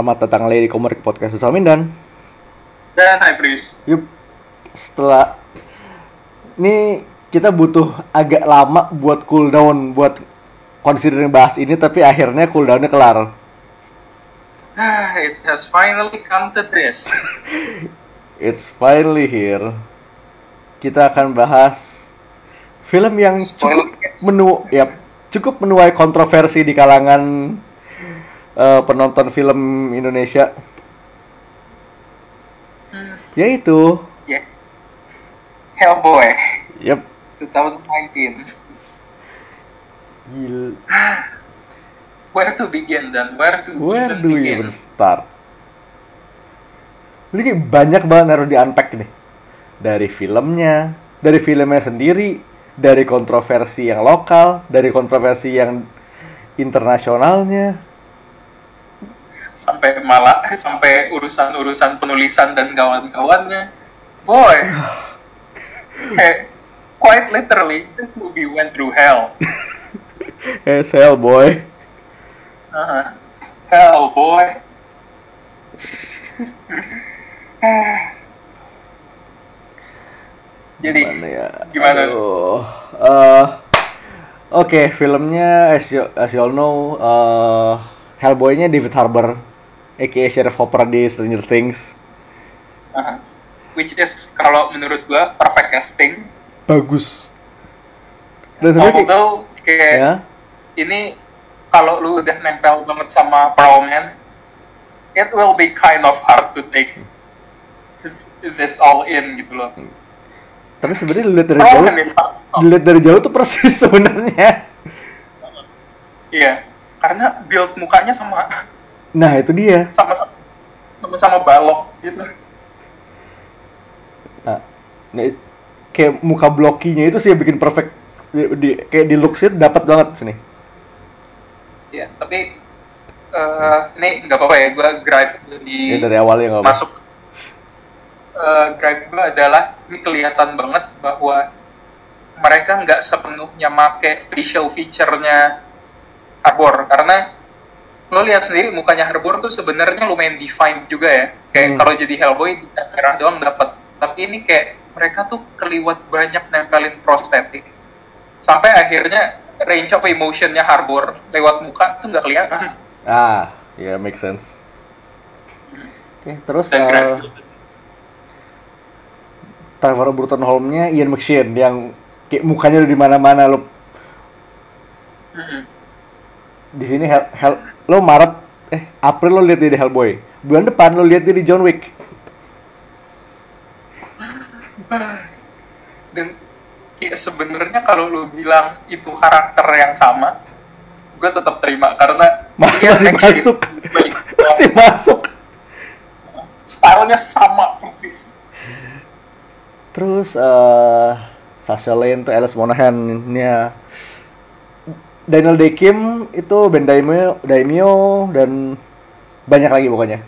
selamat datang lagi di Komerik Podcast Usal Mindan. Dan High Priest. Yup, setelah ini kita butuh agak lama buat cooldown buat considering bahas ini, tapi akhirnya cooldownnya kelar. Ah, It has finally come to this. It's finally here. Kita akan bahas film yang cukup menu, ya cukup menuai kontroversi di kalangan eh, penonton film Indonesia, Hmm, yaitu, yeah. Hellboy yep, 2019. gil, Where to begin dan where to where even do begin? even start? Ini kayak banyak banget naruh di unpack nih, dari filmnya, dari filmnya sendiri, dari kontroversi yang lokal, dari kontroversi yang internasionalnya. Sampai malah sampai urusan-urusan penulisan dan kawan-kawannya. Boy. hey, quite literally, this movie went through hell. Eh, hell boy. Uh-huh. Hell, boy. Jadi, Gimana ya? gimana? Aduh. Eh, Oke, filmnya as you, as you all know, eh, Hellboy-nya David Harbour, aka Sheriff Hopper di Stranger Things. uh-huh. which is kalau menurut gua perfect casting. Bagus. Dan sebenarnya kayak- Although kayak ya, ini kalau lu udah nempel banget sama Pearl Man, it will be kind of hard to take this all in gitu loh. tapi sebenarnya dilihat dari Pearl jauh, dilihat dari jauh tuh persis sebenarnya. Iya, karena build mukanya sama Nah, itu dia. sama sama sama balok gitu. Nah, nah, kayak muka blokinya itu sih yang bikin perfect. Di, di- kayak di looks-nya dapat banget sini. Ya, tapi eh ini nggak apa-apa ya, gue gripe di Ini dari awalnya nggak apa. masuk. Eh gripe gue adalah ini kelihatan banget bahwa mereka nggak sepenuhnya make facial feature-nya Harbor karena lo lihat sendiri mukanya Harbor tuh sebenarnya lumayan defined juga ya. Kayak Hmm. kalau jadi Hellboy merah doang dapat. Tapi ini kayak mereka tuh keliwat banyak nempelin prostetik sampai akhirnya range of emotionnya Harbor lewat muka tuh nggak kelihatan. Ah, ya make sense. Oke, terus Dan eh, Trevor Burton Holm-nya Ian McShane yang kayak mukanya udah di mana-mana lo Mm-mm. Di sini hell, hell- lo Maret eh April lo lihat dia di Hellboy. Bulan depan lo lihat dia di John Wick. dan ya sebenarnya kalau lu bilang itu karakter yang sama gue tetap terima karena Masih actually masuk. baik. Masih masuk. stylenya sama persis Terus eh Sasha Lane tuh Alice Monahan-nya Daniel Day Kim itu Ben Daimyo, Daimyo dan banyak lagi pokoknya.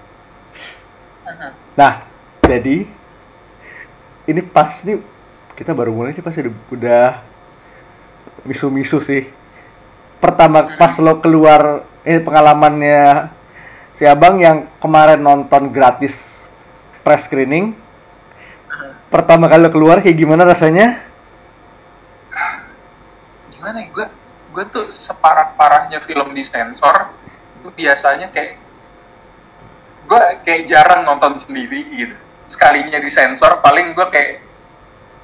Nah, jadi ini pas nih kita baru mulai nih pasti udah, misu-misu sih. Pertama pas lo keluar ini pengalamannya si Abang yang kemarin nonton gratis press screening. Pertama kali lo keluar kayak gimana rasanya? gimana ya gue gue tuh separah parahnya film di sensor itu biasanya kayak gue kayak jarang nonton sendiri gitu. Sekalinya di sensor paling gue kayak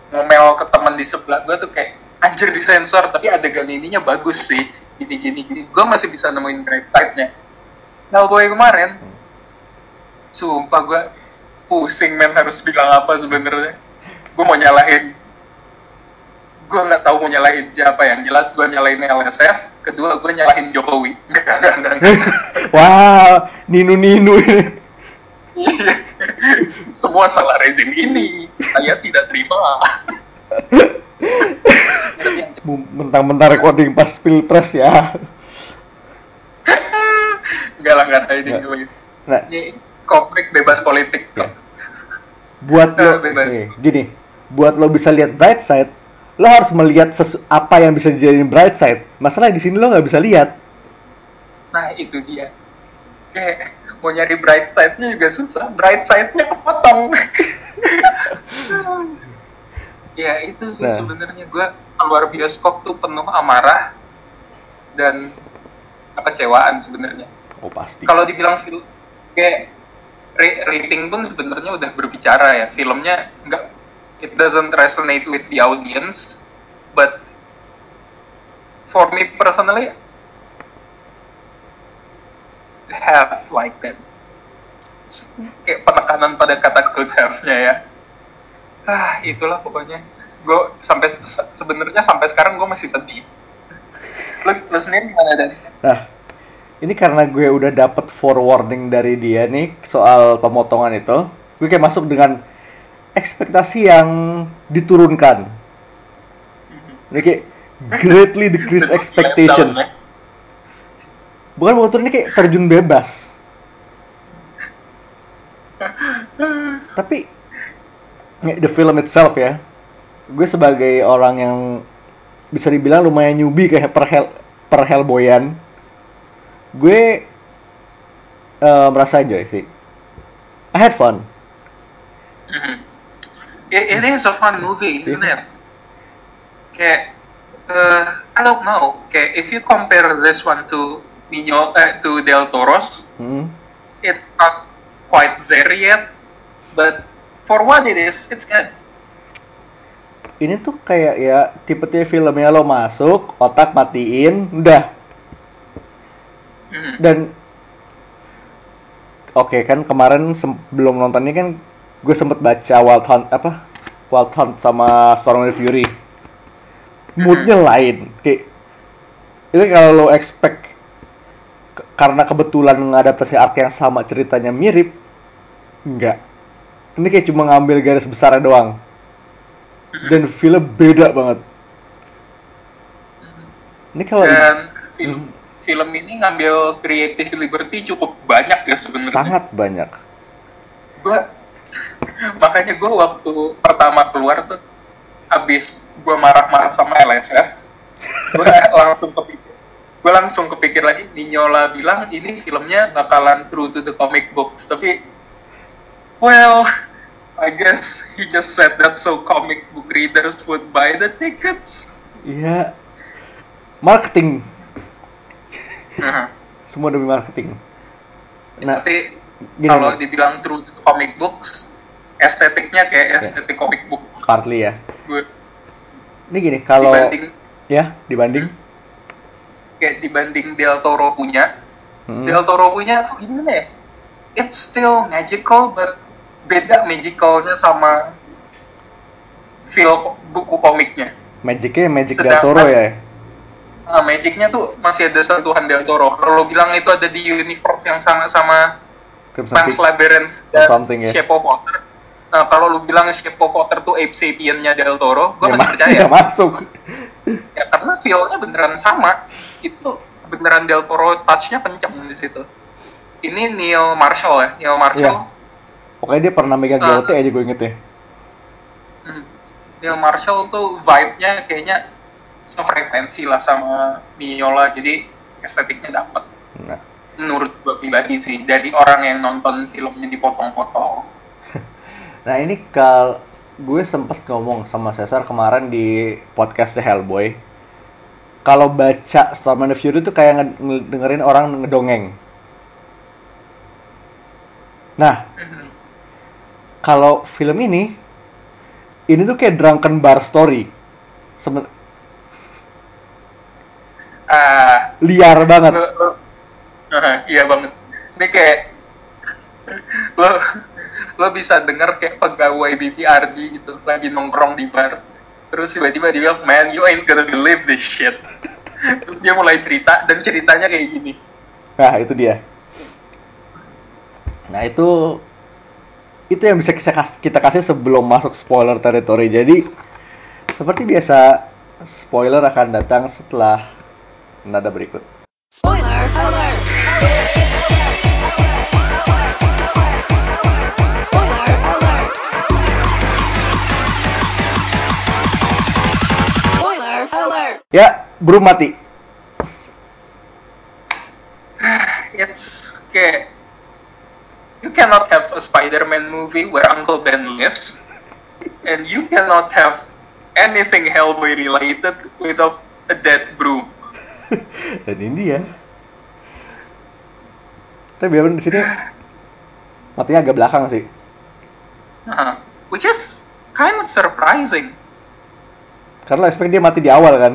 ngomel ke teman di sebelah gue tuh kayak anjir di sensor tapi adegan ininya bagus sih gini gini gini gue masih bisa nemuin great type-nya. Hellboy kemarin sumpah gue pusing men harus bilang apa sebenarnya. Gue mau nyalahin gue nggak tahu mau nyalahin siapa yang jelas gue nyalahin LSF kedua gue nyalahin Jokowi ninu-ninu ini. Iya. semua salah rezim ini saya tidak terima Mentang-mentang recording pas pilpres ya. nggak lah nggak ada ini Nah, ini bebas politik Ya. kok. buat lo Eh, bebas. nih, gini, buat lo bisa lihat bright side, lo harus melihat sesu- apa yang bisa dijadiin bright side. Masalah di sini lo nggak bisa lihat. nah itu dia kayak mau nyari bright side-nya juga susah bright side-nya kepotong ya itu sih Nah. sebenarnya gue keluar bioskop tuh penuh amarah dan kekecewaan sebenarnya Oh pasti. kalau dibilang film kayak ra- rating pun sebenarnya udah berbicara ya filmnya nggak it doesn't resonate with the audience but for me personally have like that. Kayak penekanan pada kata could have-nya ya. Ah itulah pokoknya. Gue sampai se- sebenarnya sampai sekarang gue masih sedih. Lu, lu sendiri gimana dan? Nah, ini karena gue udah dapet forewarning dari dia nih soal pemotongan itu, gue kayak masuk dengan ekspektasi yang diturunkan. Ini kayak greatly decrease expectations. Bukan mau turun ini kayak terjun bebas. Tapi ya, the film itself ya, gue sebagai orang yang bisa dibilang lumayan newbie kayak per hell per Hellboyan, gue eh, merasa enjoy sih. I had fun. Mhm. It, it is a fun movie, isn't it? Kayak, uh, I don't know. Kayak, if you compare this one to Nino, eh, to Del Toro's, Hmm. it's not quite there yet, but for what it is, it's good. Ini tuh kayak ya tipe-tipe filmnya lo masuk, otak matiin, udah. Mhm. Dan oke kan kemarin sebelum nonton ini kan gue sempet baca Wild Hunt apa Wild Hunt sama Storm and Fury. Moodnya lain, kayak itu kalau lo expect karena kebetulan mengadaptasi arc yang sama ceritanya mirip, enggak. Ini kayak cuma ngambil garis besarnya doang. Dan film beda banget. Ini kalau Dan film, film ini ngambil creative liberty cukup banyak ya sebenarnya. sangat banyak. gue makanya gue waktu pertama keluar tuh abis gue marah-marah sama LSF gue langsung kepikir gue langsung kepikir lagi Ninyola bilang ini filmnya bakalan true to the comic books tapi well I guess he just said that so comic book readers would buy the tickets Iya. Marketing, Nah, semua demi marketing. Nah, tapi gini, kalau dibilang true to comic books estetiknya kayak estetik comic book. Partly ya. gue Ini gini, kalau dibanding ya dibanding. Kayak dibanding Del Toro punya Hmm. Del Toro punya tuh gimana ya? It's still magical but beda magicalnya sama feel buku komiknya. Magicnya Magic Sedangkan- Del Toro ya. nah, magicnya tuh masih ada sentuhan Del Toro. Kalau bilang itu ada di universe yang sama sama Crimson Pan's Peak. Labyrinth Or dan something, ya. Shape of Water nah kalau lo bilang Shape of Water tuh Ape Sapien-nya Del Toro gue Ya, masih percaya nggak masuk. ya karena feel-nya beneran sama itu beneran Del Toro touch-nya kenceng di situ ini Neil Marshall ya Neil Marshall Pokoknya dia pernah megang. GOT aja gue inget ya. hmm, Neil Marshall tuh vibe-nya kayaknya sefrekuensi lah sama Mignola jadi estetiknya dapet Nah, menurut gue pribadi sih dari orang yang nonton filmnya dipotong-potong nah ini kal gue sempet ngomong sama Cesar kemarin di podcastnya Hellboy. Kalau baca Storm and the Fury itu kayak nge- nge- dengerin orang ngedongeng. Nah, Mhm. kalau film ini ini tuh kayak drunken bar story Seben- ah liar banget Aha, iya banget. Ini kayak lo lo bisa denger kayak pegawai BPRD gitu lagi nongkrong di bar. Terus tiba-tiba dia bilang man you ain't gonna believe this shit. Terus dia mulai cerita dan ceritanya kayak gini. Nah itu dia. Nah itu itu yang bisa kita kasih sebelum masuk spoiler territory. Jadi seperti biasa spoiler akan datang setelah nada berikut Spoiler alert! Spoiler alert! Spoiler alert! ya bro mati it's kayak you cannot have a Spider-Man movie where Uncle Ben lives, and you cannot have anything Hellboy related without a dead broom. Dan ini dia. Tapi biar di sini matinya agak belakang sih. Uh, which is kind of surprising. Karena expect dia mati di awal kan.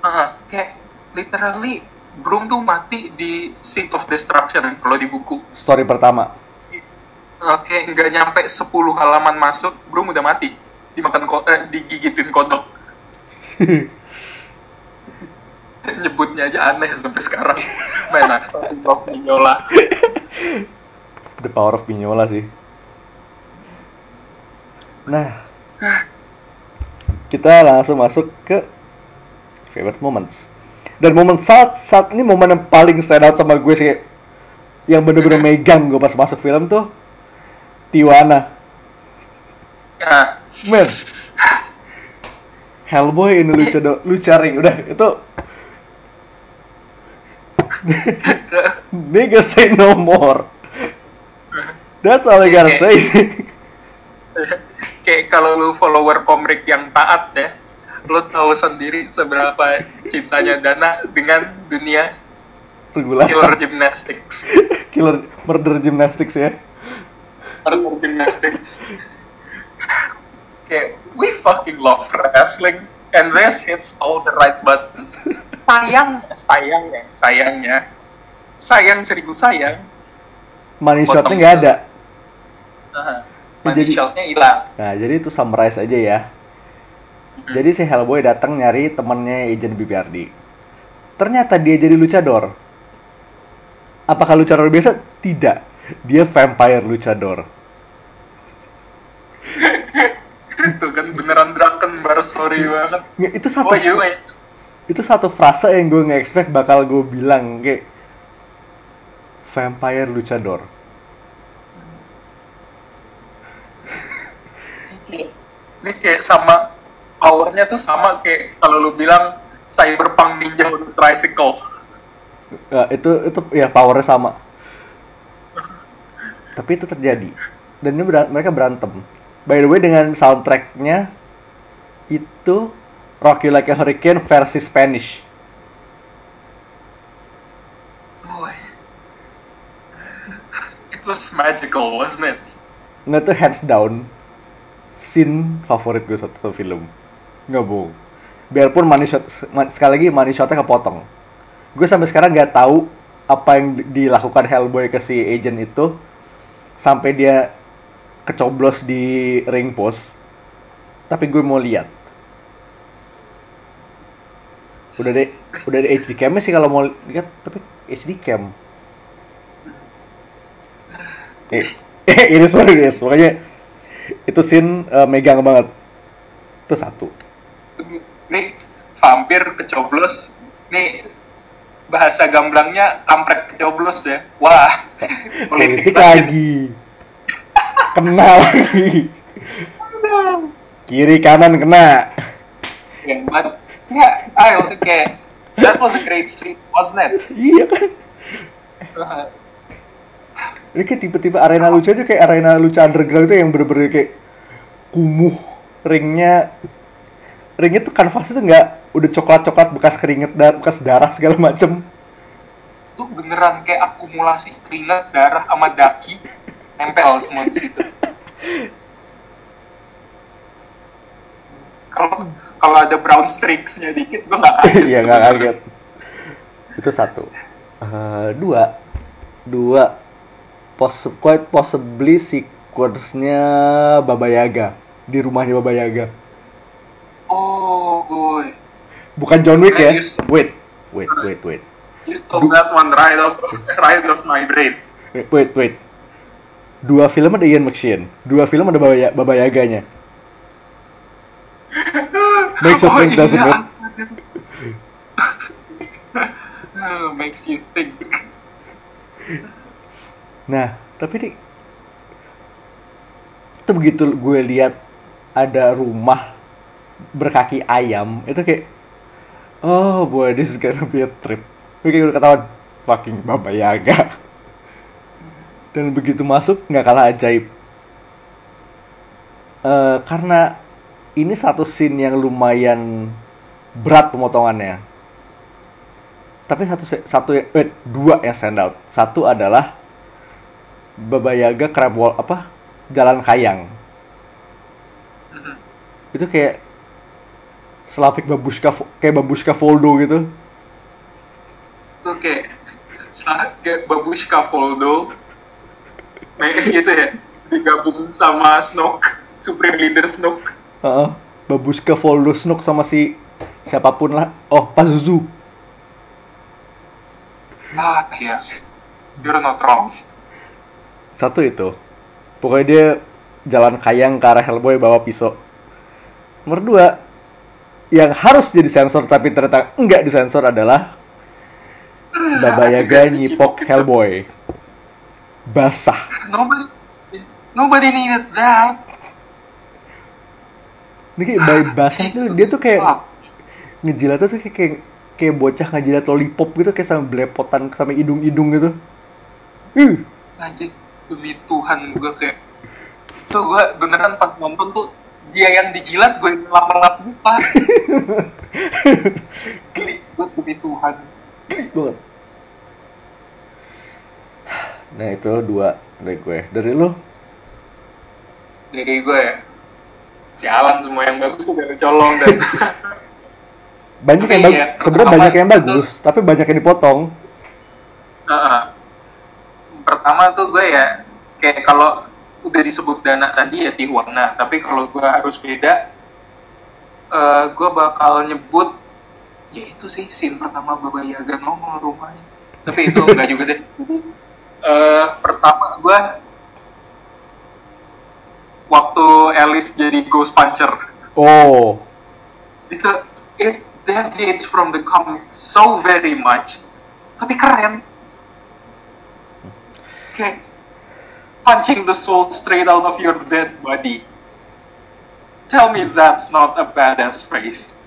Uh, kayak literally broom tuh mati di Seat of Destruction kalau di buku. Story pertama. Oke, nggak nyampe 10 halaman masuk, Broom udah mati. Dimakan eh, digigitin kodok. Nyebutnya aja aneh sampai sekarang. Main Rock Mignola. The power of Mignola sih. Nah, kita langsung masuk ke favorite moments. Dan momen saat saat ini momen yang paling stand out sama gue sih, yang bener-bener megang gue pas masuk film tuh Tiwana. Nah, Men, Hellboy ini lucu do, lucu ring udah itu. Nigga say no more. That's all I gotta say. kayak kalau lu follower komrik yang taat ya, lu tahu sendiri seberapa cintanya Dana dengan dunia killer Regular gymnastics. killer murder gymnastics ya. Killer gymnastics. kayak we fucking love wrestling and Rance hits all the right buttons. Sayang, sayangnya, sayangnya, sayang seribu sayang. Money shotnya nggak ada. Uh, Ya, money jadi- shotnya hilang. Nah, jadi itu summarize aja ya. Jadi si Hellboy datang nyari temennya agent BBRD. Ternyata dia jadi luchador. Apakah luchador biasa? Tidak. Dia vampire luchador. itu kan beneran drunken bar sorry banget. Itu satu Oh iya, iya. itu satu frase yang gue nggak expect bakal gue bilang kayak vampire luchador. Ini kayak sama powernya tuh sama kayak kalau lu bilang cyberpunk ninja a tricycle. Nah, itu itu ya powernya sama. Tapi itu terjadi. Dan ini berat, mereka berantem. By the way dengan soundtracknya itu Rocky Like a Hurricane versi Spanish. Boy. It was magical, wasn't it? Nggak tuh hands down scene favorit gue satu film. Nggak bohong. Biarpun money shot, sekali lagi money shotnya kepotong. Gue sampai sekarang nggak tahu apa yang di- dilakukan Hellboy ke si agent itu sampai dia kecoblos di ring post. Tapi gue mau lihat. Udah deh, udah ada HD cam sih kalau mau lihat, tapi HD cam. Eh, eh ini sorry guys, makanya itu scene eh, megang banget. Itu satu. Nih, vampir kecoblos. Nih, bahasa gamblangnya kampret kecoblos ya. Wah, Politik lagi. Kena lagi. Kiri kanan kena. Ya, but, yeah, I, okay. That was a great scene, wasn't it? Iya kan? Ini kayak tipe-tipe arena lucu aja kayak arena lucu underground itu yang bener-bener kayak kumuh ringnya ringnya tuh kanvasnya tuh nggak udah coklat-coklat bekas keringet dan bekas darah segala macem Itu beneran kayak akumulasi keringat, darah, sama daki. Nempel semua di situ. Kalau kalau ada brown streaks-nya dikit, gue nggak kaget. Iya nggak kaget. Itu satu. Eh, dua, dua, pos quite possibly sequence-nya Baba Yaga di rumahnya Baba Yaga. Oh, boy. Bukan John Wick ya? Wait, wait, wait, wait, You stole that one right off, right off my brain. wait, wait. Dua film ada Ian McShane, dua film ada Baba, Ya- Baba Yaganya. Makes you oh, think, doesn't iya, it? Oh, makes you think. Nah, tapi nih itu begitu gue lihat ada rumah berkaki ayam itu kayak oh boy this is gonna be a trip. Gue kayak udah ketahuan fucking Baba Yaga. Dan begitu masuk nggak kalah ajaib. Eh, karena ini satu scene yang lumayan berat pemotongannya. Tapi satu satu eh, dua yang stand out. Satu adalah Baba Yaga crab wall apa jalan kayang Mhm. itu kayak Slavik babushka kayak babushka Voldo gitu. Itu kayak kayak Babushka Voldo kayak gitu ya. Digabung sama Snoke Supreme Leader Snoke. Heeh. babushka Voldo Snook sama si siapa pun lah. Oh Pazuzu. Ah yes. You're not wrong. Satu itu. Pokoknya dia jalan kayang ke arah Hellboy bawa pisau. Nomor dua yang harus jadi sensor tapi ternyata enggak disensor adalah Baba Yaga nyipok. Hellboy basah. Nobody nobody needed that. Ini kayak bayi basah tuh Jesus dia tuh kayak ngejilat tuh kayak kayak, kayak bocah ngejilat lollipop gitu kayak sama belepotan sama hidung-hidung gitu. Uh anjir demi Tuhan gue kayak tuh gue beneran pas nonton tuh dia yang dijilat gue yang lap-lap muka geli gue demi Tuhan. Banget nah itu dua dari gue. Dari lu? Dari gue. Ya sialan semua yang bagus tuh dari colong dan banyak Tapi yang bagus ya, sebenarnya banyak yang itu- bagus tapi banyak yang dipotong. Heeh. pertama tuh gue ya kayak kalau udah disebut dana tadi ya Tijuana tapi kalau gue harus beda eh gue bakal nyebut ya itu sih scene pertama Baba Yaga nongol rumahnya. Tapi itu enggak juga deh eh pertama gue waktu Alice jadi Ghost Puncher. Oh. Itu it deviates from the comic so very much tapi keren. Kayak punching the soul straight out of your dead body. Tell me that's not a badass face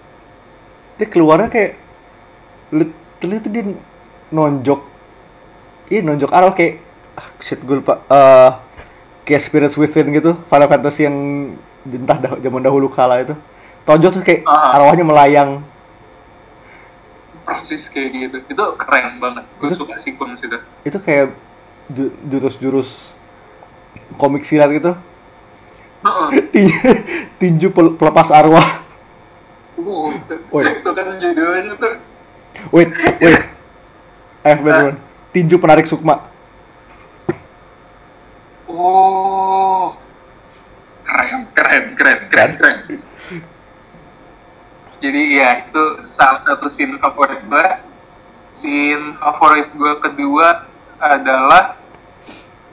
dia keluarnya kayak literally tuh dia nonjok iya nonjok arah kayak ah, shit gue lupa. Eh, kayak spirits within gitu Final Fantasy yang entah dah, zaman dahulu kala itu. Tonjok tuh kayak Ah. arwahnya melayang. Persis kayak gitu itu keren banget. Gue Itu- suka sequence itu. itu kayak ju- jurus-jurus komik silat gitu. Ti- tinju pel- pelepas arwah. Uh, itu, Woi. itu kan judulnya tuh. Wait wait. Eh bener tinju penarik sukma. Oh. Keren keren keren keren keren. Jadi ya itu salah satu scene favorit gue scene favorit gue kedua adalah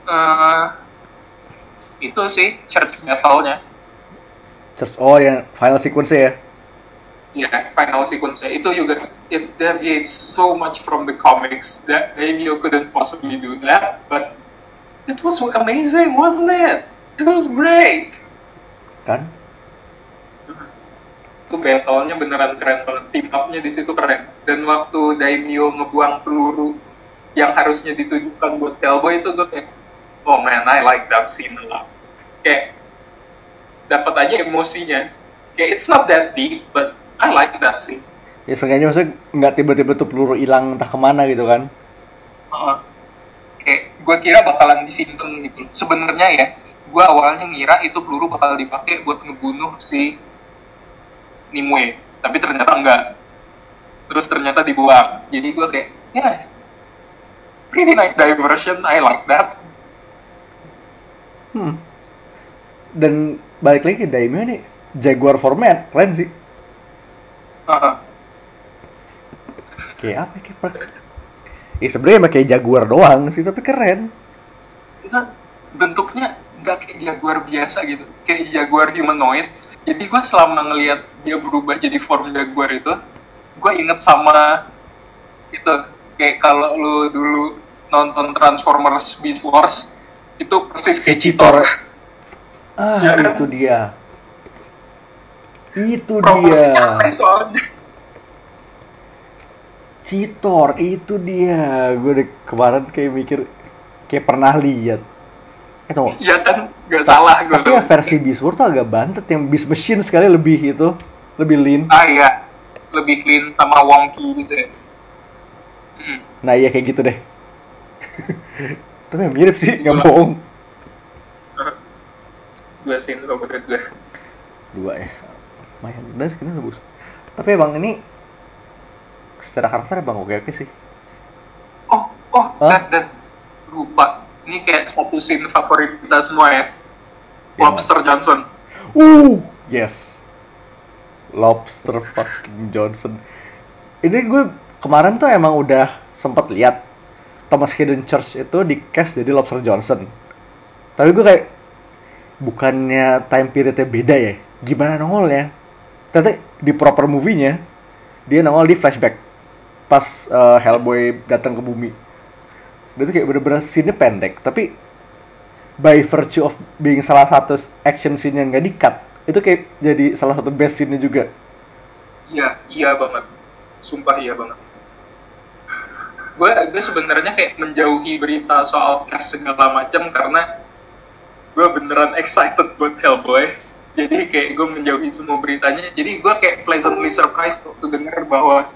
eh itu sih church battle-nya Church oh yang final sequence ya? Ya final sequence itu juga it deviates so much from the comics that maybe you couldn't possibly do that but it was amazing wasn't it? It was great. Kan? Itu battle-nya beneran keren banget team up-nya di situ keren. Dan waktu Daimyo ngebuang peluru yang harusnya ditujukan buat Hellboy itu gue kayak oh man I like that scene a lot. Kayak dapat aja emosinya. Kayak it's not that deep but I like that scene ya seenggaknya maksudnya nggak tiba-tiba tuh peluru hilang entah ke mana gitu kan Heeh. kayak gue kira bakalan disimpan gitu sebenarnya ya gue awalnya ngira itu peluru bakal dipakai buat ngebunuh si Nimue tapi ternyata enggak terus ternyata dibuang jadi gue kayak ya pretty nice diversion I like that hmm. dan balik lagi ke Daimyo nih Jaguar format keren sih Heeh. Kayak apa ya, kayak per- ya sebenarnya emang kayak Jaguar doang sih tapi keren. Itu bentuknya nggak kayak jaguar biasa gitu. Kayak jaguar humanoid. Jadi gue selama ngelihat dia berubah jadi form jaguar itu gue inget sama itu. Kayak kalau lu dulu nonton Transformers Beast Wars itu persis kayak Cheetor. Ah Ya kan? itu dia. Itu proporsinya dia. soalnya Citor itu dia gue kemarin kayak mikir kayak pernah lihat. Eh tunggu. Iya kan, nggak salah gue. Tapi yang versi Wars tuh agak bantet yang Beast Machine sekali lebih itu lebih lean. Ah iya, lebih clean sama wonky gitu ya. Hmm. Nah iya kayak gitu deh. Tapi mirip sih, nggak bohong. Dua scene favorit gue. Dua ya. Lumayan, dan skinnya bagus. Tapi emang ini secara karakter emang oke-oke sih. Oh, oh, dan, dan lupa. Ini kayak satu scene favorit kita semua ya. Yang Lobster Johnson. Uh, yes. Lobster fucking Johnson. Ini gue kemarin tuh emang udah sempat lihat Thomas Hayden Church itu di cast jadi Lobster Johnson. Tapi gue kayak bukannya time periodnya beda ya? Gimana nongolnya? Ternyata di proper movie-nya dia nongol di flashback pas uh, Hellboy datang ke bumi. Dan itu kayak bener-bener scene-nya pendek, tapi by virtue of being salah satu action scene yang nggak di-cut, itu kayak jadi salah satu best scene-nya juga. Iya, iya banget. Sumpah iya banget. Gue gue sebenarnya kayak menjauhi berita soal cast segala macam karena gue beneran excited buat Hellboy. Jadi kayak gue menjauhi semua beritanya. Jadi gue kayak pleasantly surprised waktu dengar bahwa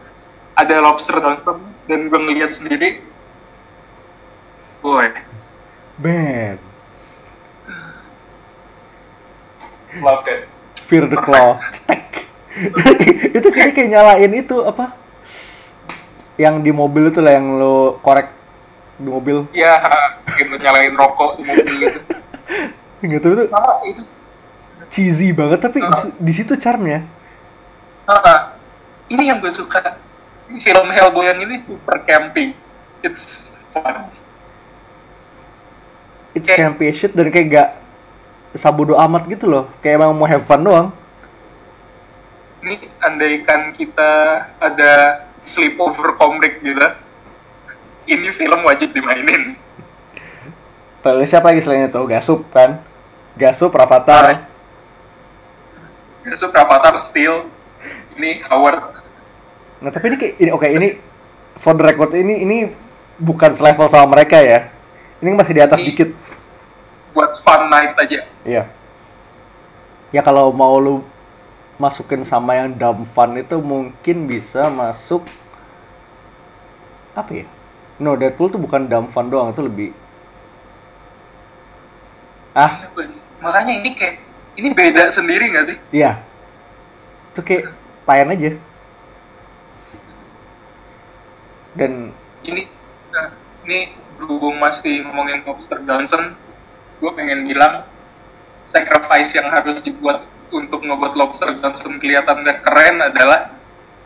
ada Lobster Johnson dan gue ngeliat sendiri. Boy, Man, love it. Fear the Claw, itu kayak kayak nyalain itu apa? Yang di mobil itu lah yang lo korek di mobil. Ya, kayak nyalain rokok di mobil gitu. Nggak tahu itu itu cheesy banget tapi Ah. di- situ charmnya. Ah, ini yang gue suka. Film Hellboy yang ini super campy. It's fun. It's Kayak- campy shit dan kayak gak sabodo amat gitu loh. Kayak emang mau have fun doang. Ini andaikan kita ada sleepover komik gitu, ini film wajib dimainin. Playlist siapa lagi selain itu? Gasup kan? Gasup, Rafathar. So, Avatar Steel, ini Howard. Nah tapi ini kayak ini oke ini for the record ini ini bukan selevel sama mereka ya. Ini masih di atas Ini- dikit. buat fun night aja. Iya. Ya kalau mau lu masukin sama yang dumb fun itu mungkin bisa masuk apa ya? No, Deadpool tuh bukan dumb fun doang, itu lebih Ah, Makanya ini kayak ini beda sendiri nggak sih? iya. Itu kayak layan aja. Dan Ini ini berhubung masih ngomongin Lobster Johnson, gue pengen bilang sacrifice yang harus dibuat untuk ngebuat Lobster Johnson kelihatan keren adalah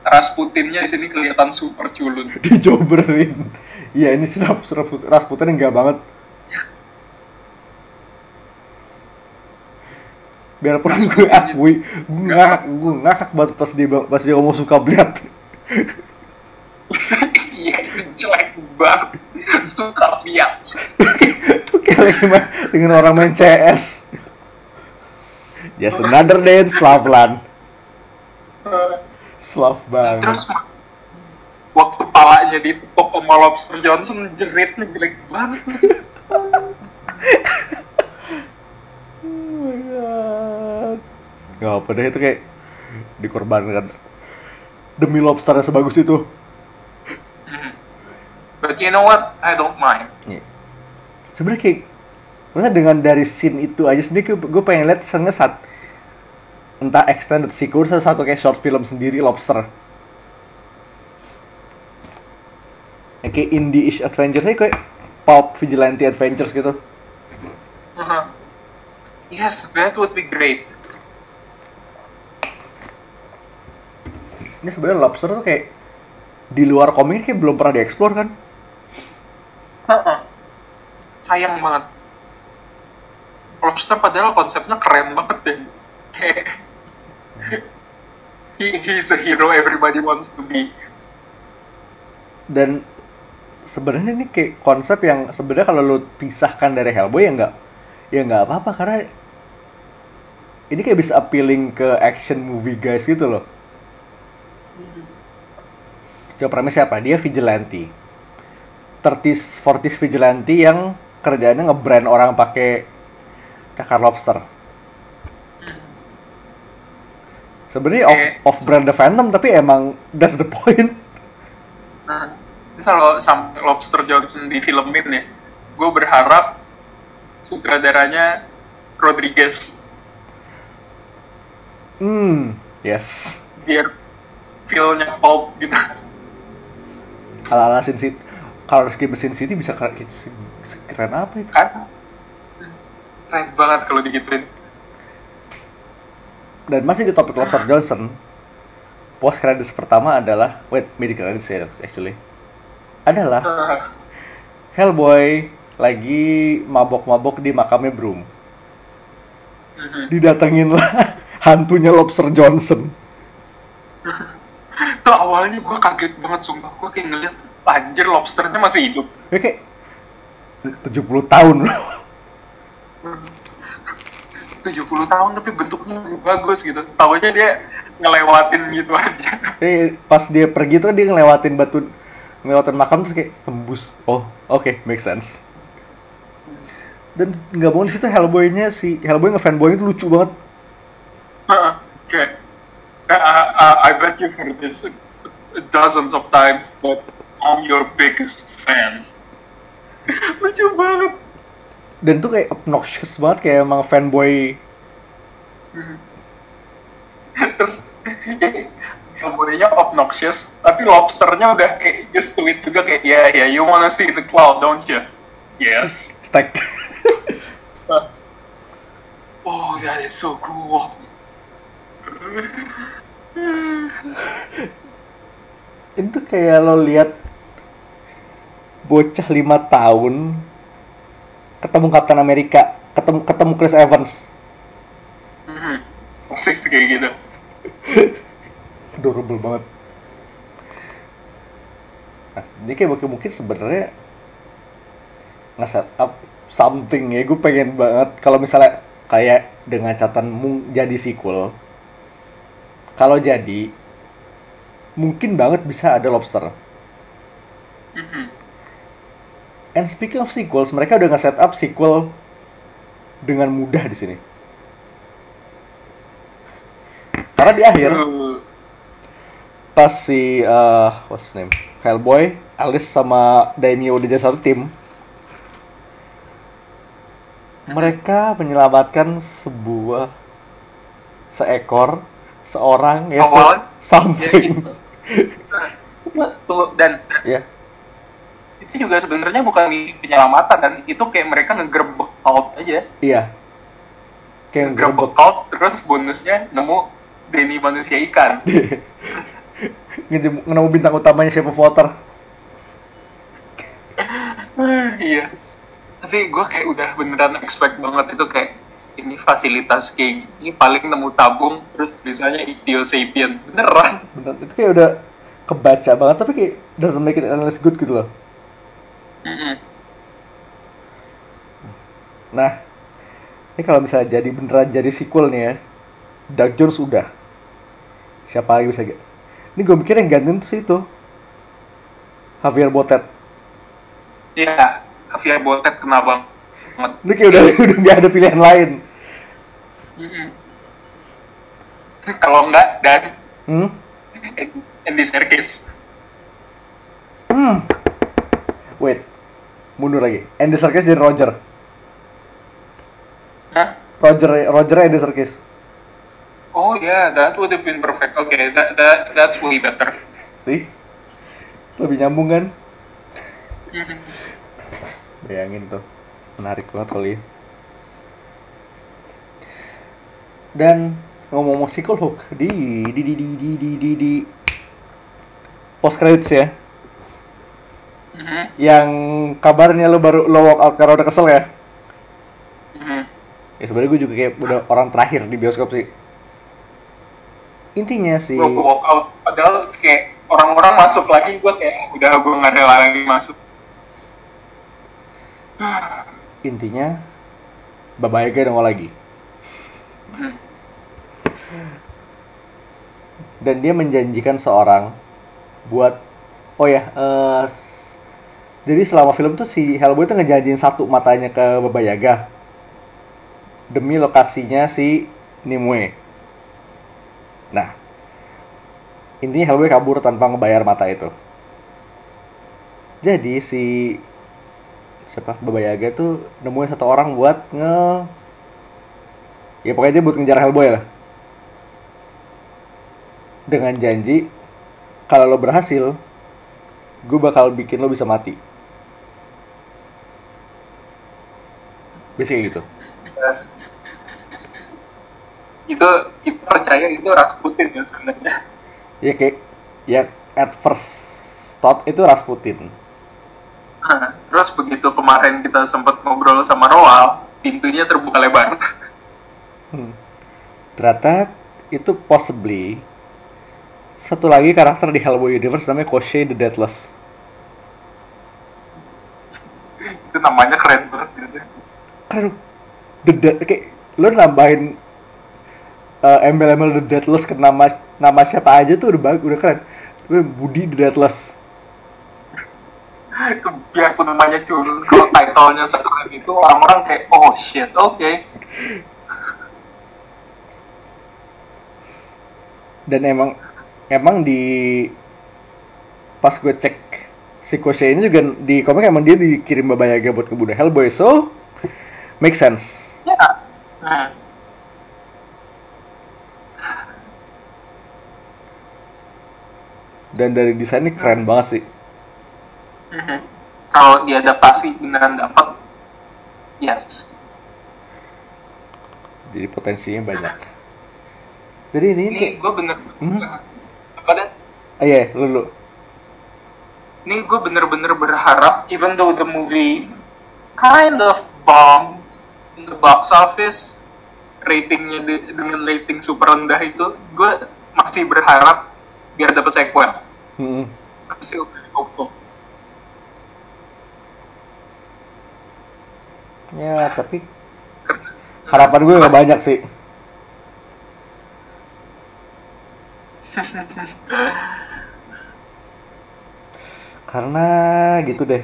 Rasputinnya di sini kelihatan super culun. dijoberin. Iya, ini sih Rap- Rap- Rasputin enggak banget. Biarpun gue akui, gue ngakak, gue ngakak banget pas dia pas dia ngomong suka bliat. Banget. Suka lihat. Itu kayak lagi main- dengan orang main CS. Just another day in Slavland. Slav banget. Terus waktu palanya ditepuk sama Lobster Johnson jeritnya jelek banget. Oh my god. Gak apa deh itu kayak dikorbankan demi lobster yang sebagus itu. But you know what? I don't mind. Iya. Sebenarnya kayak maksudnya dengan dari scene itu aja sendiri gue pengen lihat sengesat entah extended sequence atau satu kayak short film sendiri lobster. Ya, kayak indie-ish adventures aja kayak pulp vigilante adventures gitu. Uh-huh. Yes, that would be great. Ini sebenarnya lobster tuh kayak di luar komik kayak belum pernah dieksplor kan? Uh-uh. Sayang banget. Lobster padahal konsepnya keren banget deh. Kayak he, he's a hero everybody wants to be. dan sebenarnya ini kayak konsep yang sebenarnya kalau lu pisahkan dari Hellboy ya nggak ya nggak apa-apa karena ini kayak bisa appealing ke action movie guys gitu loh. Coba premisnya apa? Dia vigilante. 30s, 40s vigilante yang kerjaannya nge-brand orang pakai cakar lobster. Sebenarnya off off brand the Phantom tapi emang that's the point. Nah, kalau sampai Lobster Johnson difilmin ya, gue berharap sutradaranya Rodriguez Hmm, yes. biar feel-nya pulp gitu. Ala-ala Sin City. Kalau Rizky Sin City bisa keren, apa itu? Kan keren banget kalau digituin. Dan masih di topik Lobster Johnson, post credits pertama adalah wait mid credits ya actually adalah Hellboy lagi mabok-mabok di makamnya Broom. Mhm. Didatengin lah hantunya Lobster Johnson. Tuh awalnya gue kaget banget sumpah. Gue kayak ngeliat anjir lobsternya masih hidup. Ya kayak 70 tahun loh. 70 tahun tapi bentuknya bagus gitu. Taunya dia ngelewatin gitu aja. Eh, pas dia pergi tuh dia ngelewatin batu ngelewatin makam terus kayak tembus. Oh, oke, make sense. Dan nggak bohong di situ Hellboy-nya si Hellboy nge-fanboy itu lucu banget. Kayak I, I, I bet you for this dozens of times, but I'm your biggest fan. Lucu banget. Dan tuh kayak obnoxious banget kayak emang fanboy Terus Hellboy-nya obnoxious, tapi lobsternya udah kayak just it juga kayak yeah yeah you wanna see the cloud don't you? Yes. stack. Oh that is so cool. itu kayak lo lihat bocah lima tahun ketemu Captain Amerika, ketemu ketemu Chris Evans. Mhm. Persis kayak gitu. adorable banget. Nah, ini kayak mungkin, mungkin sebenarnya nge-set up something ya. Gue pengen banget kalau misalnya kayak dengan catatan mung- jadi sequel. Kalau jadi, mungkin banget bisa ada lobster. Mhm. And speaking of sequels, mereka udah nge-set up sequel dengan mudah di sini. Karena di akhir, Uh, pas si uh, what's name? Hellboy, Alice sama Daimyo udah jadi satu tim mereka menyelamatkan sebuah seekor seorang ya se- something Tunggu, dan ya itu juga sebenarnya bukan penyelamatan kan itu kayak mereka ngegerebek out aja. Iya. Kayak ngegerebek ngerebek out terus bonusnya nemu Denny manusia ikan. Nemu bintang utamanya of Water iya. Tapi gue kayak udah beneran expect banget itu kayak ini fasilitas kayak gini paling nemu tabung terus tulisannya Ethio Sapien. Beneran. Bener itu kayak udah kebaca banget tapi kayak doesn't make it any less good gitu loh. Nah, ini kalau misalnya jadi beneran jadi sequel nih ya, Doug Jones udah. Siapa lagi bisa ga- Ini gue mikir yang gantiin tuh itu. Javier Botet. Iya, Javier Botet kena banget. Ini kayak udah udah nggak ada pilihan lain. Mm-mm. Kalau enggak, dan Hmm? Andy Serkis. Hmm. Wait. Mundur lagi. Andy Serkis jadi Roger. Hah? Roger Roger Andy Serkis. Oh yeah, that would have been perfect. Okay, that that that's way better. Sih? Lebih nyambung kan? Bayangin tuh. Menarik banget kali ya. Dan ngomong-ngomong sequel hook di di di di di di di, di post credits ya Mhm. yang kabarnya lo baru lo walk out karena udah kesel ya Mhm. ya sebenarnya gue juga kayak udah orang terakhir di bioskop sih intinya sih Gue walk out, padahal kayak orang-orang masuk lagi, gue kayak udah gue nggak rela lagi masuk. intinya Baba Yaga nongol lagi Mhm. dan dia menjanjikan seorang buat oh ya s- Jadi selama film tuh si Hellboy tuh ngejanjiin satu matanya ke Baba Yaga demi lokasinya si Nimue. Nah, intinya Hellboy kabur tanpa ngebayar mata itu. Jadi si siapa Baba Yaga tuh nemuin satu orang buat nge ya pokoknya dia buat ngejar Hellboy lah. Dengan janji kalau lo berhasil, gue bakal bikin lo bisa mati. Biasanya gitu. Dan itu kita percaya itu Rasputin ya sebenarnya. Ya kayak ya at first thought itu Rasputin. Nah, terus begitu kemarin kita sempat ngobrol sama Roal, pintunya terbuka lebar. Hmm. Ternyata itu possibly satu lagi karakter di Hellboy Universe namanya Koshei the Deathless. itu namanya keren banget biasanya. Kan the Dead kayak lo nambahin uh, embel-embel the Deathless ke nama nama siapa aja tuh udah bagus, udah keren. Tapi Budi the Deathless. Itu biarpun namanya culun, kalau title-nya sekeren itu orang-orang kayak oh shit, oke. Dan emang emang di pas gue cek si Koshei ini juga di komik emang dia dikirim Baba Yaga buat kebunuh Hellboy so make sense Ya. Nah, dan dari desainnya keren banget sih mhm. Kalau diadaptasi beneran dapat, yes. jadi potensinya banyak jadi ini, Ini gue bener, Hmm. apa dan? ah iya lu lu Ini gue bener-bener berharap, even though the movie kind of bombs in the box office, ratingnya di- dengan rating super rendah itu, gue masih berharap biar dapat sequel. Hmm. Very hopeful. ya tapi harapan gue gak banyak sih karena gitu deh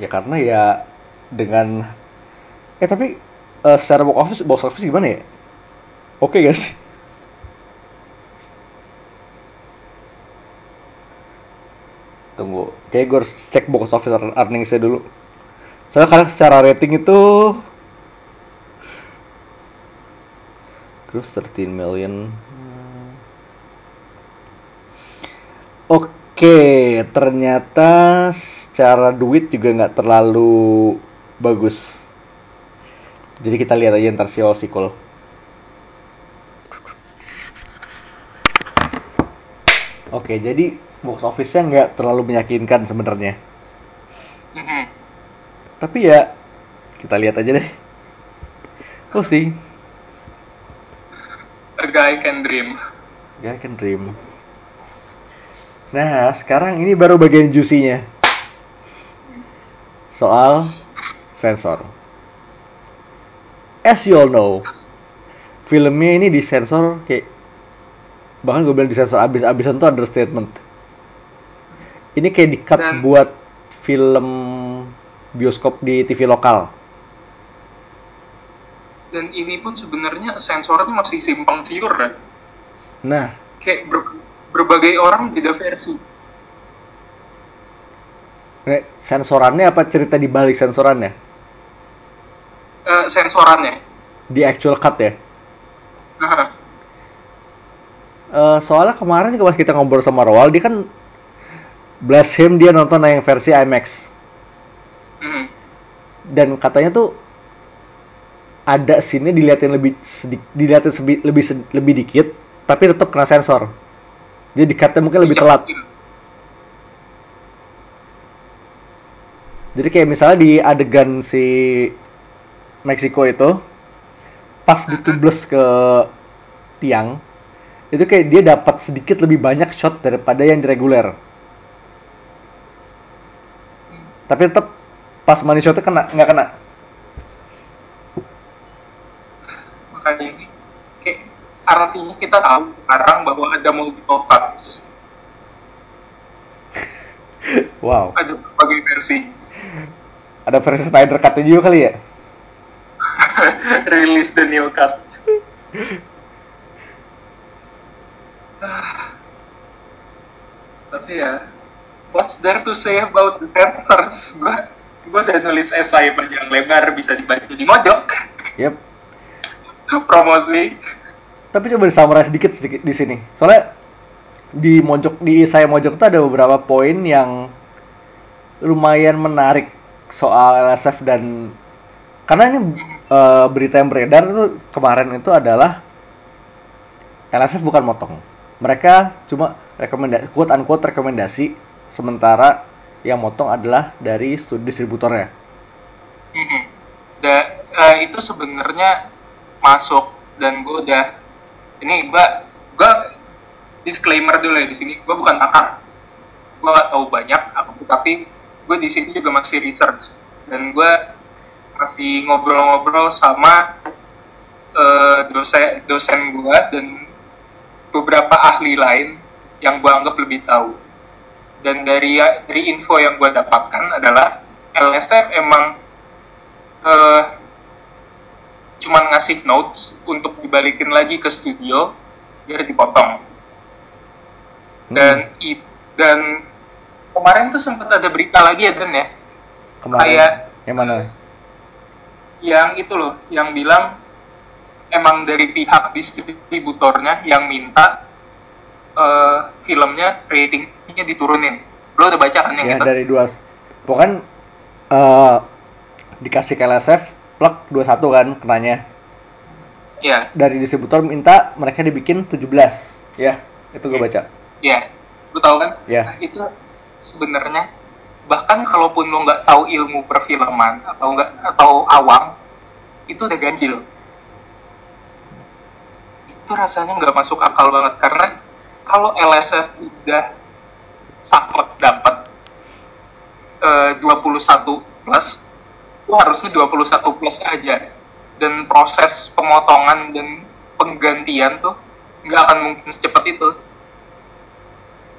ya karena ya dengan eh tapi eh, secara box office box office gimana ya? Oke gak sih tunggu kayak gue harus cek box office earningsnya dulu. Soalnya karena secara rating itu terus 13 million. Oke, ternyata secara duit juga nggak terlalu bagus. Jadi kita lihat aja ntar si sequel. Oke, jadi box office-nya nggak terlalu meyakinkan sebenarnya. Tapi ya kita lihat aja deh. We'll see. A guy can dream. Ya can dream. Nah, sekarang ini baru bagian juicy-nya. Soal sensor. As you all know, filmnya ini disensor kayak bahkan gue bilang disensor abis-abisan tuh understatement. Ini kayak di-cut Dan- buat film bioskop di TV lokal. Dan ini pun sebenarnya sensornya masih simpang siur ya. Nah, Kayak ber- berbagai orang beda versi. Sensorannya apa cerita di balik sensorannya? Eh, sensorannya. Di actual cut ya? Nah, Eh, soalnya kemarin pas kita ngobrol sama Roal, dia kan bless him dia nonton yang versi IMAX. mhm. Dan katanya tuh ada scene dilihatin lebih sedik, dilihatin sebi- lebih lebih dikit, tapi tetap kena sensor. Jadi di-cutnya mungkin lebih telat. Jadi kayak misalnya di adegan si Meksiko itu pas ditubles ke tiang itu kayak dia dapat sedikit lebih banyak shot daripada yang di reguler. Tapi tetap pas money shotnya kena nggak kena. Makanya artinya kita tahu sekarang bahwa ada multiple cuts Wow. ada berbagai versi Ada versi Snyder Cut juga kali ya? release the new cut tapi ya what's there to say about the censors gue gue udah nulis esai panjang lebar bisa dibaca di mojok Yep. promosi Tapi coba disummarize sedikit sedikit di sini. Soalnya di mojok di saya mojok tuh ada beberapa poin yang lumayan menarik soal LSF dan karena ini eh, berita yang beredar itu kemarin itu adalah LSF bukan motong. Mereka cuma rekomendasi quote unquote rekomendasi sementara yang motong adalah dari studi distributornya. Mhm. Da- eh, itu sebenarnya masuk dan gue udah ini gue gue disclaimer dulu ya di sini. Gue bukan pakar. Gue gak tahu banyak tapi gue di sini juga masih research. Dan gue masih ngobrol-ngobrol sama eh, dosen dosen gue dan beberapa ahli lain yang gue anggap lebih tahu. Dan dari dari info yang gue dapatkan adalah LSF emang eh, cuman ngasih notes untuk dibalikin lagi ke studio biar dipotong. Dan i- dan kemarin tuh sempat ada berita lagi ya Dan ya? Kemarin. Kayak- yang mana? yang itu loh yang bilang emang dari pihak distributornya yang minta eh, filmnya ratingnya diturunin. Lo udah baca kan yang ya itu? dari dua pokoknya eh dikasih ke LSF plug 21 kan kenanya. Ya dari distributor minta mereka dibikin 17 ya. Itu gue baca. Ya lo tau kan? Ya. Nah, itu sebenarnya bahkan kalaupun lo nggak tahu ilmu perfilman atau nggak atau awam itu udah ganjil. Itu rasanya nggak masuk akal banget karena kalau LSF udah saklek dapat eh, 21 plus itu harusnya 21 plus aja. Dan proses pemotongan dan penggantian tuh nggak akan mungkin secepat itu.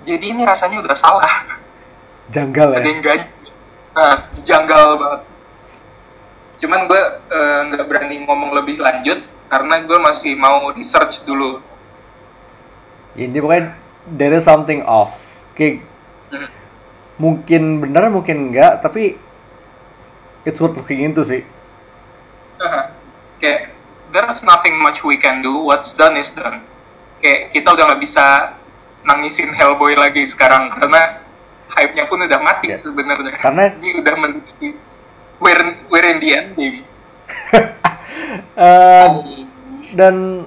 Jadi ini rasanya udah salah. Janggal ada ya yang ganjil nah, janggal banget. Cuman gue eh, nggak berani ngomong lebih lanjut karena gue masih mau research dulu. Ini pokoknya there is something off. Kayak Hmm. mungkin benar mungkin enggak tapi it's worth looking into sih Aha. kayak there's nothing much we can do what's done is done kayak kita udah nggak bisa nangisin Hellboy lagi sekarang karena hype-nya pun udah mati Ya. sebenarnya Karena- ini udah men we're, we're in the end baby Eh, dan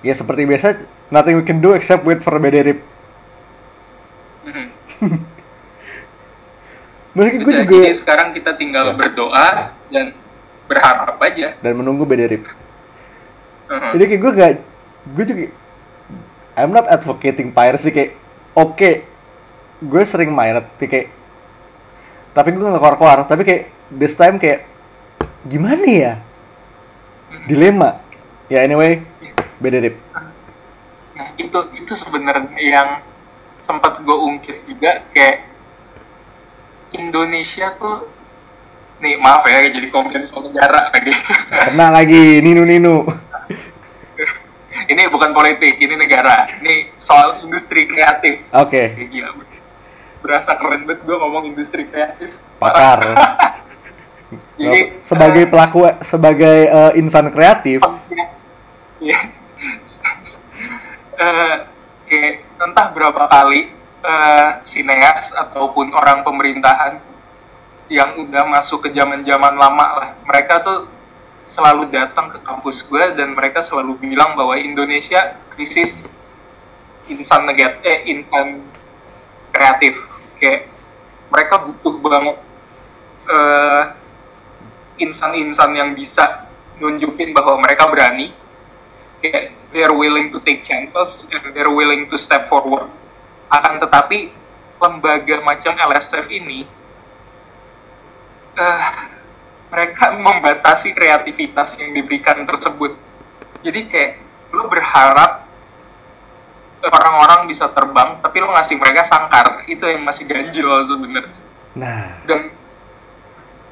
ya seperti biasa nothing we can do except wait for beda rip Mhm. Mungkin gue Udah, juga jadi sekarang kita tinggal Ya. berdoa dan berharap aja. Dan menunggu beda rip. Mhm. jadi kayak gue gak gue juga I'm not advocating piracy kayak oke gue sering tapi kayak tapi gue gak keluar-keluar. Tapi kayak this time kayak gimana ya? Dilema. Ya anyway beda rip. Nah, itu itu sebenarnya yang sempat gue ungkit juga kayak Indonesia tuh nih maaf ya jadi komplain soal negara lagi. Kena lagi ninu ninu. Ini bukan politik ini negara. Ini soal industri kreatif. Oke. Gila. Berasa keren banget gue ngomong industri kreatif. Pakar. Jadi sebagai eh, pelaku sebagai eh, insan kreatif. Iya. Eh, kayak entah berapa kali eh, sineas ataupun orang pemerintahan yang udah masuk ke zaman-zaman lama lah, mereka tuh selalu datang ke kampus gue dan mereka selalu bilang bahwa Indonesia krisis insan negat eh insan kreatif. Kayak mereka butuh banget eh, insan-insan yang bisa nunjukin bahwa mereka berani. Kayak they're willing to take chances and they're willing to step forward akan tetapi lembaga macam LSF ini eh mereka membatasi kreativitas yang diberikan tersebut. Jadi kayak lu berharap orang-orang bisa terbang tapi lu ngasih mereka sangkar. Itu yang masih ganjil sebenarnya. Nah, dan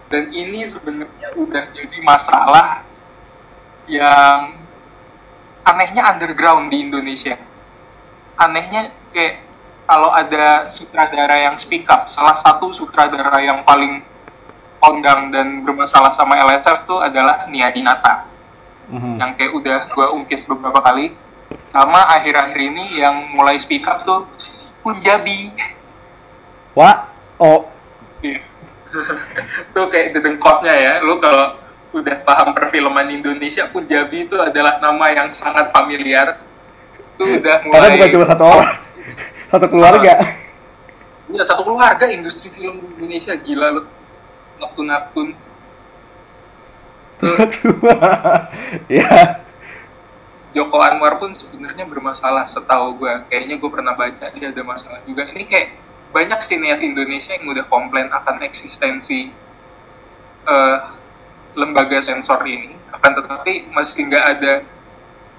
dan ini sebenarnya udah jadi masalah yang anehnya underground di Indonesia. Anehnya kayak kalau ada sutradara yang speak up salah satu sutradara yang paling kondang dan bermasalah sama LSF tuh adalah Nia Dinata. Mhm. yang kayak udah gue ungkit beberapa kali. Sama akhir-akhir ini yang mulai speak up tuh Punjabi. Wah, oh, Iya. tuh kayak dedengkotnya ya. Lu kalau udah paham perfilman Indonesia Punjabi itu adalah nama yang sangat familiar. Itu udah mulai karena bukan cuma satu orang, satu keluarga. Iya, satu keluarga industri film di Indonesia. Gila lu. Neptun-Neptun tuh. Ya, Joko Anwar pun sebenarnya bermasalah setahu gue kayaknya gue pernah baca dia ada masalah juga. Ini kayak banyak sinias Indonesia yang udah komplain akan eksistensi eh, lembaga sensor ini. Akan tetapi masih nggak ada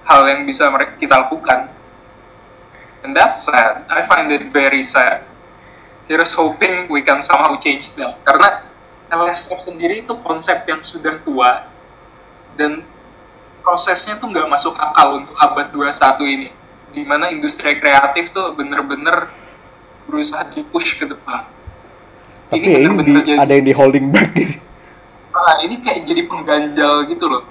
hal yang bisa mereka kita lakukan and that's sad. I find it very sad. Here's hoping we can somehow change them karena LSF sendiri itu konsep yang sudah tua dan prosesnya tuh nggak masuk akal untuk abad 21 ini di mana industri kreatif tuh bener-bener berusaha di-push ke depan. Tapi ini ya ini bener-bener di- jadi ada yang di holding back nih. ah, ini kayak jadi pengganjal gitu loh.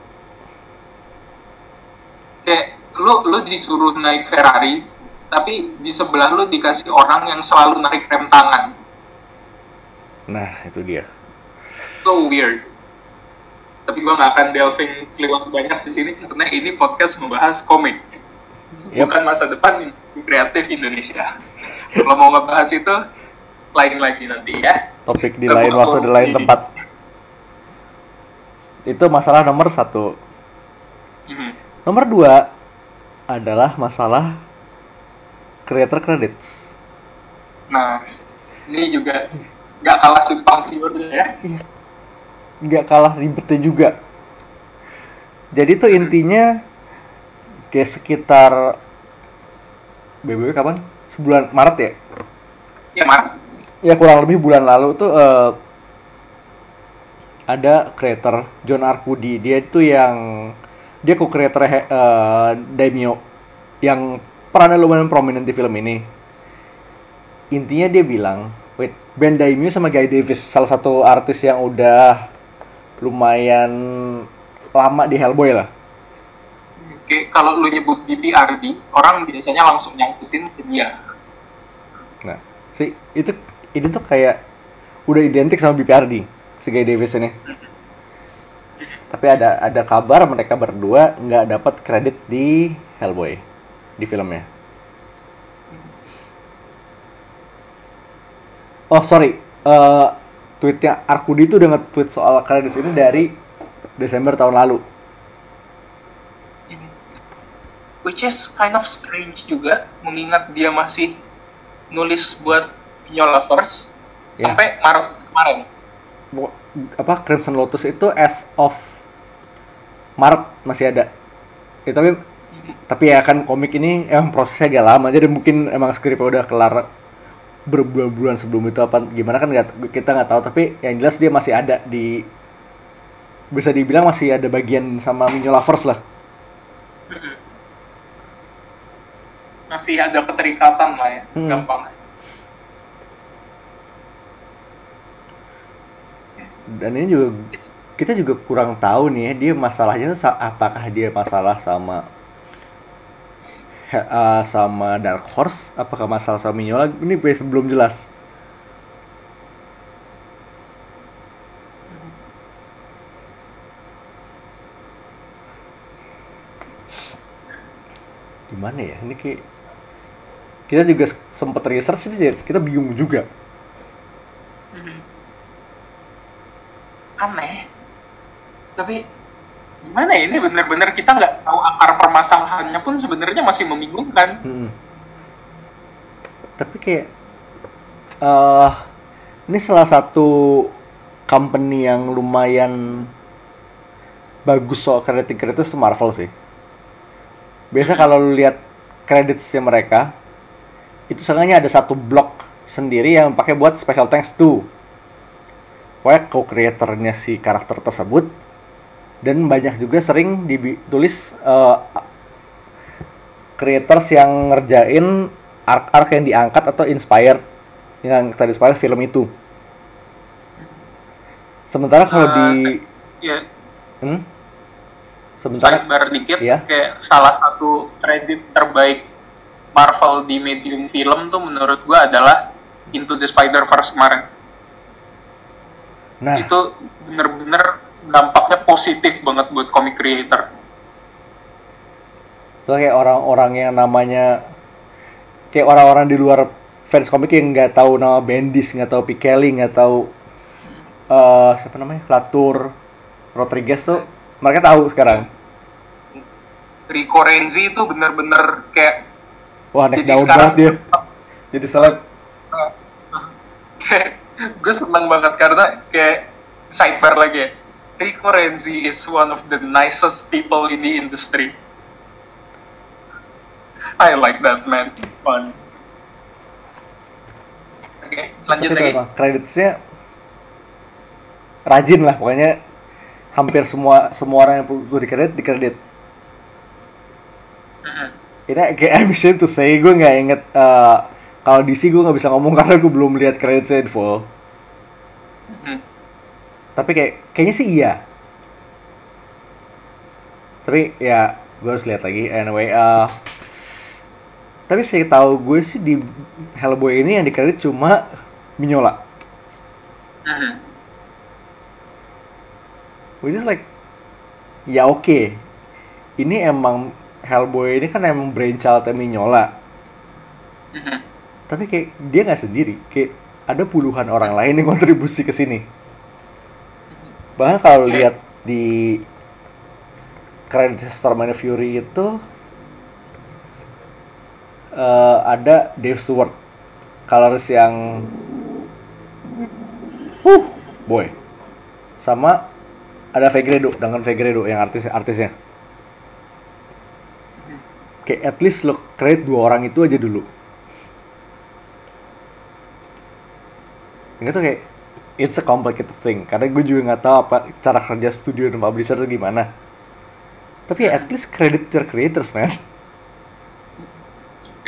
Kayak lu lu disuruh naik Ferrari tapi di sebelah lu dikasih orang yang selalu narik rem tangan Nah, itu dia. so weird tapi gua nggak akan delving lewat banyak di sini karena ini podcast membahas komik Yap. bukan masa depan kreatif Indonesia kalau mau ngebahas itu lain lagi nanti ya Topik di lain waktu di lain tempat. Itu masalah nomor satu. Mhm. Nomor dua adalah masalah creator credits. nah ini juga nggak kalah simpang siur ya nggak kalah ribetnya juga. Jadi tuh intinya kayak sekitar BBW kapan? Sebulan Maret ya? ya Mar Ya kurang lebih bulan lalu tuh eh, ada creator John Arcudi. Dia itu yang dia co-creator eh, Daimyo yang perannya lumayan prominent di film ini. Intinya dia bilang, wait, Ben Daimyo sama Guy Davis salah satu artis yang udah lumayan lama di Hellboy lah. Oke, kalau lu nyebut BPRD, orang biasanya langsung nyangkutin ke dia. Nah, si itu ini tuh kayak udah identik sama BPRD si Guy Davis ini. Tapi ada ada kabar mereka berdua nggak dapat kredit di Hellboy di filmnya. Oh sorry, Eh, tweetnya Arkudi itu udah nge-tweet soal kredit ini dari Desember tahun lalu. Which is kind of strange juga, mengingat dia masih nulis buat Pinyo Lovers Ya. sampai Maret kemarin. Bo- apa Crimson Lotus itu as of Maret masih ada. Ya, tapi tapi ya kan komik ini emang prosesnya agak lama jadi mungkin emang skripnya udah kelar berbulan-bulan sebelum itu apa gimana kan nggak kita nggak tahu tapi yang jelas dia masih ada di bisa dibilang masih ada bagian sama Minyo Lovers lah Masih ada keterikatan lah ya, Hmm. gampang. dan ini juga kita juga kurang tahu nih ya dia masalahnya apakah dia masalah sama uh, sama Dark Horse apakah masalah sama Minyo lagi? Ini be- belum jelas. Gimana ya? Ini kayak kita juga sempet research ini kita bingung juga. Mhm. Aneh. Tapi gimana ya, ini bener-bener kita nggak tahu akar permasalahannya pun sebenarnya masih membingungkan. Mm-mm. Tapi kayak eh ini salah satu company yang lumayan bagus soal kreatif kreatif itu Marvel sih. biasa kalau lu lihat kreditnya mereka itu sengaja ada satu blok sendiri yang pakai buat special thanks to pokoknya co-creatornya si karakter tersebut dan banyak juga sering ditulis eh, creators yang ngerjain arc-arc yang diangkat atau inspired yang tadi inspired film itu sementara kalau Eh, di Ya, hmm? sementara sidebar dikit, Iya. kayak salah satu kredit terbaik Marvel di medium film tuh menurut gua adalah Into the Spider-Verse kemarin. Nah. Itu bener-bener dampaknya positif banget buat comic creator. itu kayak orang-orang yang namanya kayak orang-orang di luar fans komik yang nggak tahu nama Bendis nggak tahu Pikeli nggak tahu eh siapa namanya? Latour Rodriguez tuh mereka tahu sekarang. Rico Renzi itu bener-bener kayak wah naik Jadi daun sekarang- banget dia. Jadi seleb. Kayak gue seneng banget karena kayak sidebar lagi ya. Rico Renzi is one of the nicest people in the industry. I like that man. Fun. Oke, lanjut Tapi lagi. kreditnya rajin lah pokoknya hampir semua semua orang yang perlu dikredit dikredit Mhm. ini kayak I'm ashamed to say gue nggak inget eh, kalau DC gue nggak bisa ngomong karena gue belum lihat kreditnya in full Mhm. tapi kayak kayaknya sih iya tapi ya gue harus lihat lagi anyway eh, tapi saya tahu gue sih di Hellboy ini yang dikredit cuma Mignola Mhm. which is like ya oke ini emang Hellboy ini kan emang brainchildnya Mignola Mhm. Tapi kayak dia nggak sendiri. Kayak ada puluhan orang lain yang kontribusi ke sini. Bahkan kalau Oke. lihat di kredit Storm and Fury itu eh, ada Dave Stewart. Colors yang huh boy. Sama ada Fegredo dengan Fegredo yang artis artisnya. Kayak at least lo kredit dua orang itu aja dulu ini tuh kayak it's a complicated thing. Karena gue juga nggak tahu apa cara kerja studio dan publisher itu gimana. Tapi ya at least credit your creators man.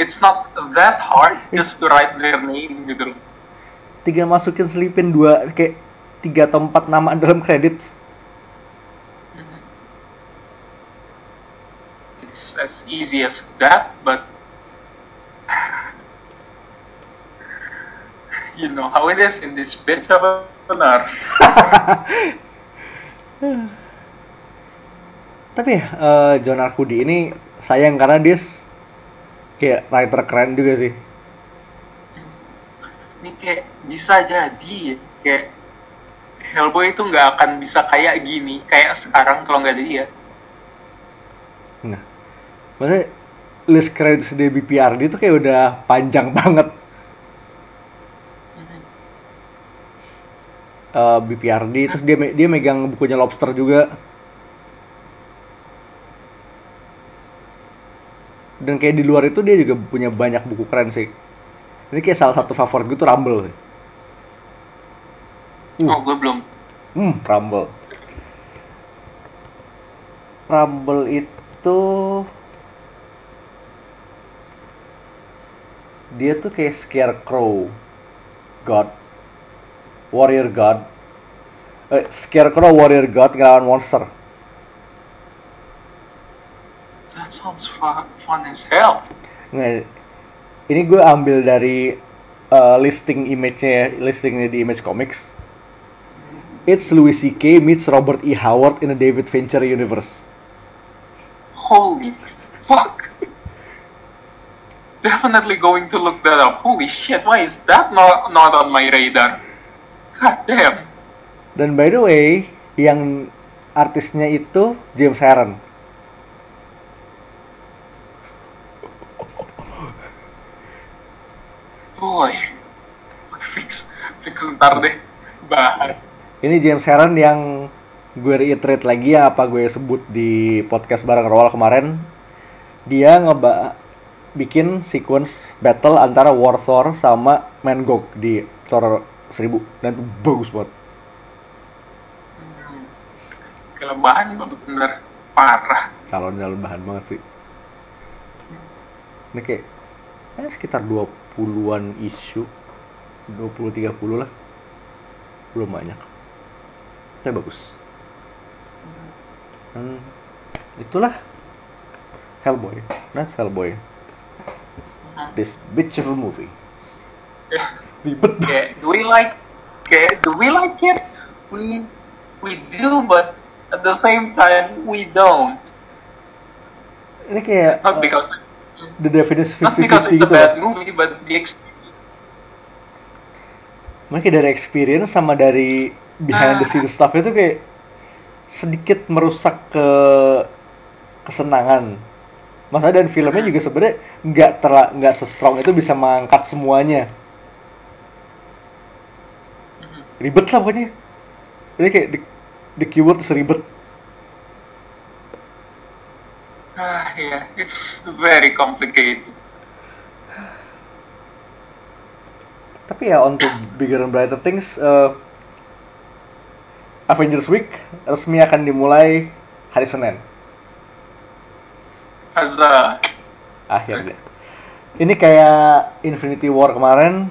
It's not that hard just to write their name gitu. Tiga masukin selipin dua kayak tiga atau empat nama dalam kredit It's as easy as that, but you know how it is in this bit of an tapi ya eh, John Arcudi ini sayang karena dia kayak writer keren juga sih. Ini kayak bisa jadi kayak Hellboy itu nggak akan bisa kayak gini kayak sekarang kalau nggak ada dia. nah maksudnya list credits di BPRD itu kayak udah panjang banget Eh, BPRD terus dia dia megang bukunya Lobster juga dan kayak di luar itu dia juga punya banyak buku keren sih ini kayak salah satu favorit gue tuh Rumble Uh. Oh, gue belum. hmm Rumble Rumble itu dia tuh kayak Scarecrow God Warrior God eh, Scarecrow Warrior God ngelawan monster That sounds fun, fun as hell. Nggak, ini gue ambil dari uh, listing image-nya, listingnya di Image Comics. It's Louis C.K. meets Robert E. Howard in a David Fincher universe. Holy fuck! Definitely going to look that up. Holy shit! Why is that not not on my radar? God damn! Dan by the way, yang artisnya itu James Harren. Boy, fix fix ntar deh. Bahan. Ini James Harren yang gue reiterate lagi ya apa gue sebut di podcast bareng Roal kemarin. dia ngeba bikin sequence battle antara War Thor sama Mangog di Thor 1000 dan itu bagus banget. Hmm. Kelebahan bener parah. Calon dalam bahan banget sih. Ini kayak eh, sekitar 20-an isu 20-30 lah belum banyak tapi bagus Hmm, itulah Hellboy that's Hellboy Hmm. this bitchable movie Ya, ribet kayak do we like kayak do we like it? We we do but at the same time we don't. ini kayak Not uh, because the definition not because 50-50 it's a gitu bad movie but the experience Mungkin kayak dari experience sama dari behind the scenes stuff itu kayak sedikit merusak ke kesenangan. Masa dan filmnya juga sebenarnya nggak nggak se-strong itu bisa mengangkat semuanya. Ribet lah pokoknya. Ini kayak the, the keyword is ribet. ah yeah it's very complicated. Tapi ya on to bigger and brighter things, eh, Avengers Week resmi akan dimulai hari Senin. As a akhirnya ini kayak Infinity War kemarin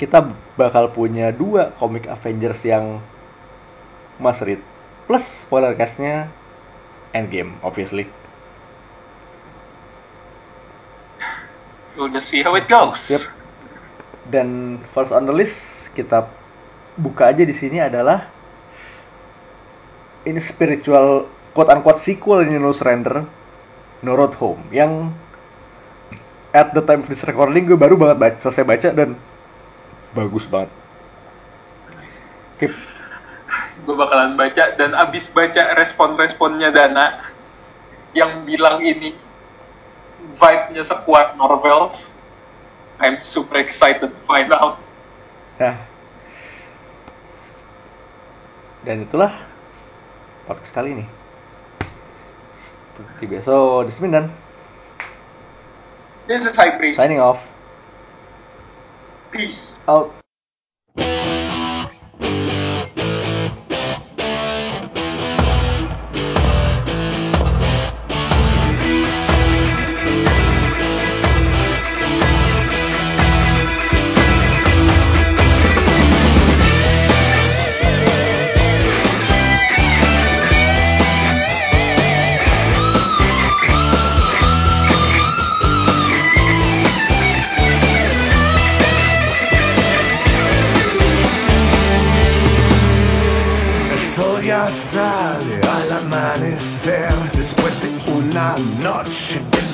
kita bakal punya dua komik Avengers yang must read plus spoiler castnya Endgame obviously we'll just see how it goes. Yep. dan first on the list kita buka aja di sini adalah ini spiritual quote unquote sequel ini No Surrender No Road Home yang at the time of this recording gue baru banget baca, selesai baca dan bagus banget. Oke, Gue bakalan baca dan abis baca respon-responnya Dana yang bilang ini vibe-nya sekuat Marvels. I'm super excited to find out. nah dan itulah podcast kali ini. Seperti biasa, Desminan This is High Priest. signing off Peace. out.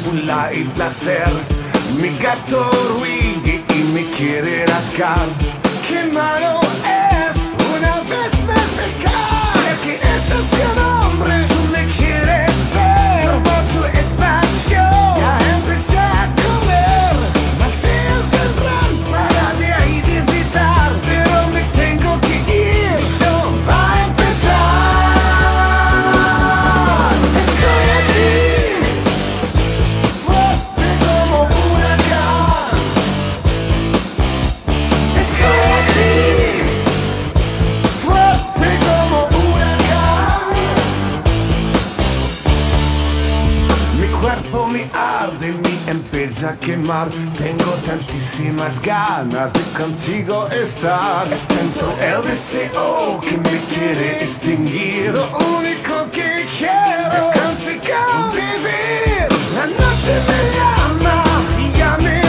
Bula y placer. Mi gato ruigue y me quiere rascar. ¡Qué malo es una vez más pecar! Que ese es mi nombre, tú me quieres ver. Por tu espacio, ya empecé Tengo tantísimas ganas de contigo estar. Es tanto el deseo que me quiere extinguir. Lo único que quiero es conseguir vivir. La noche me llama y ya me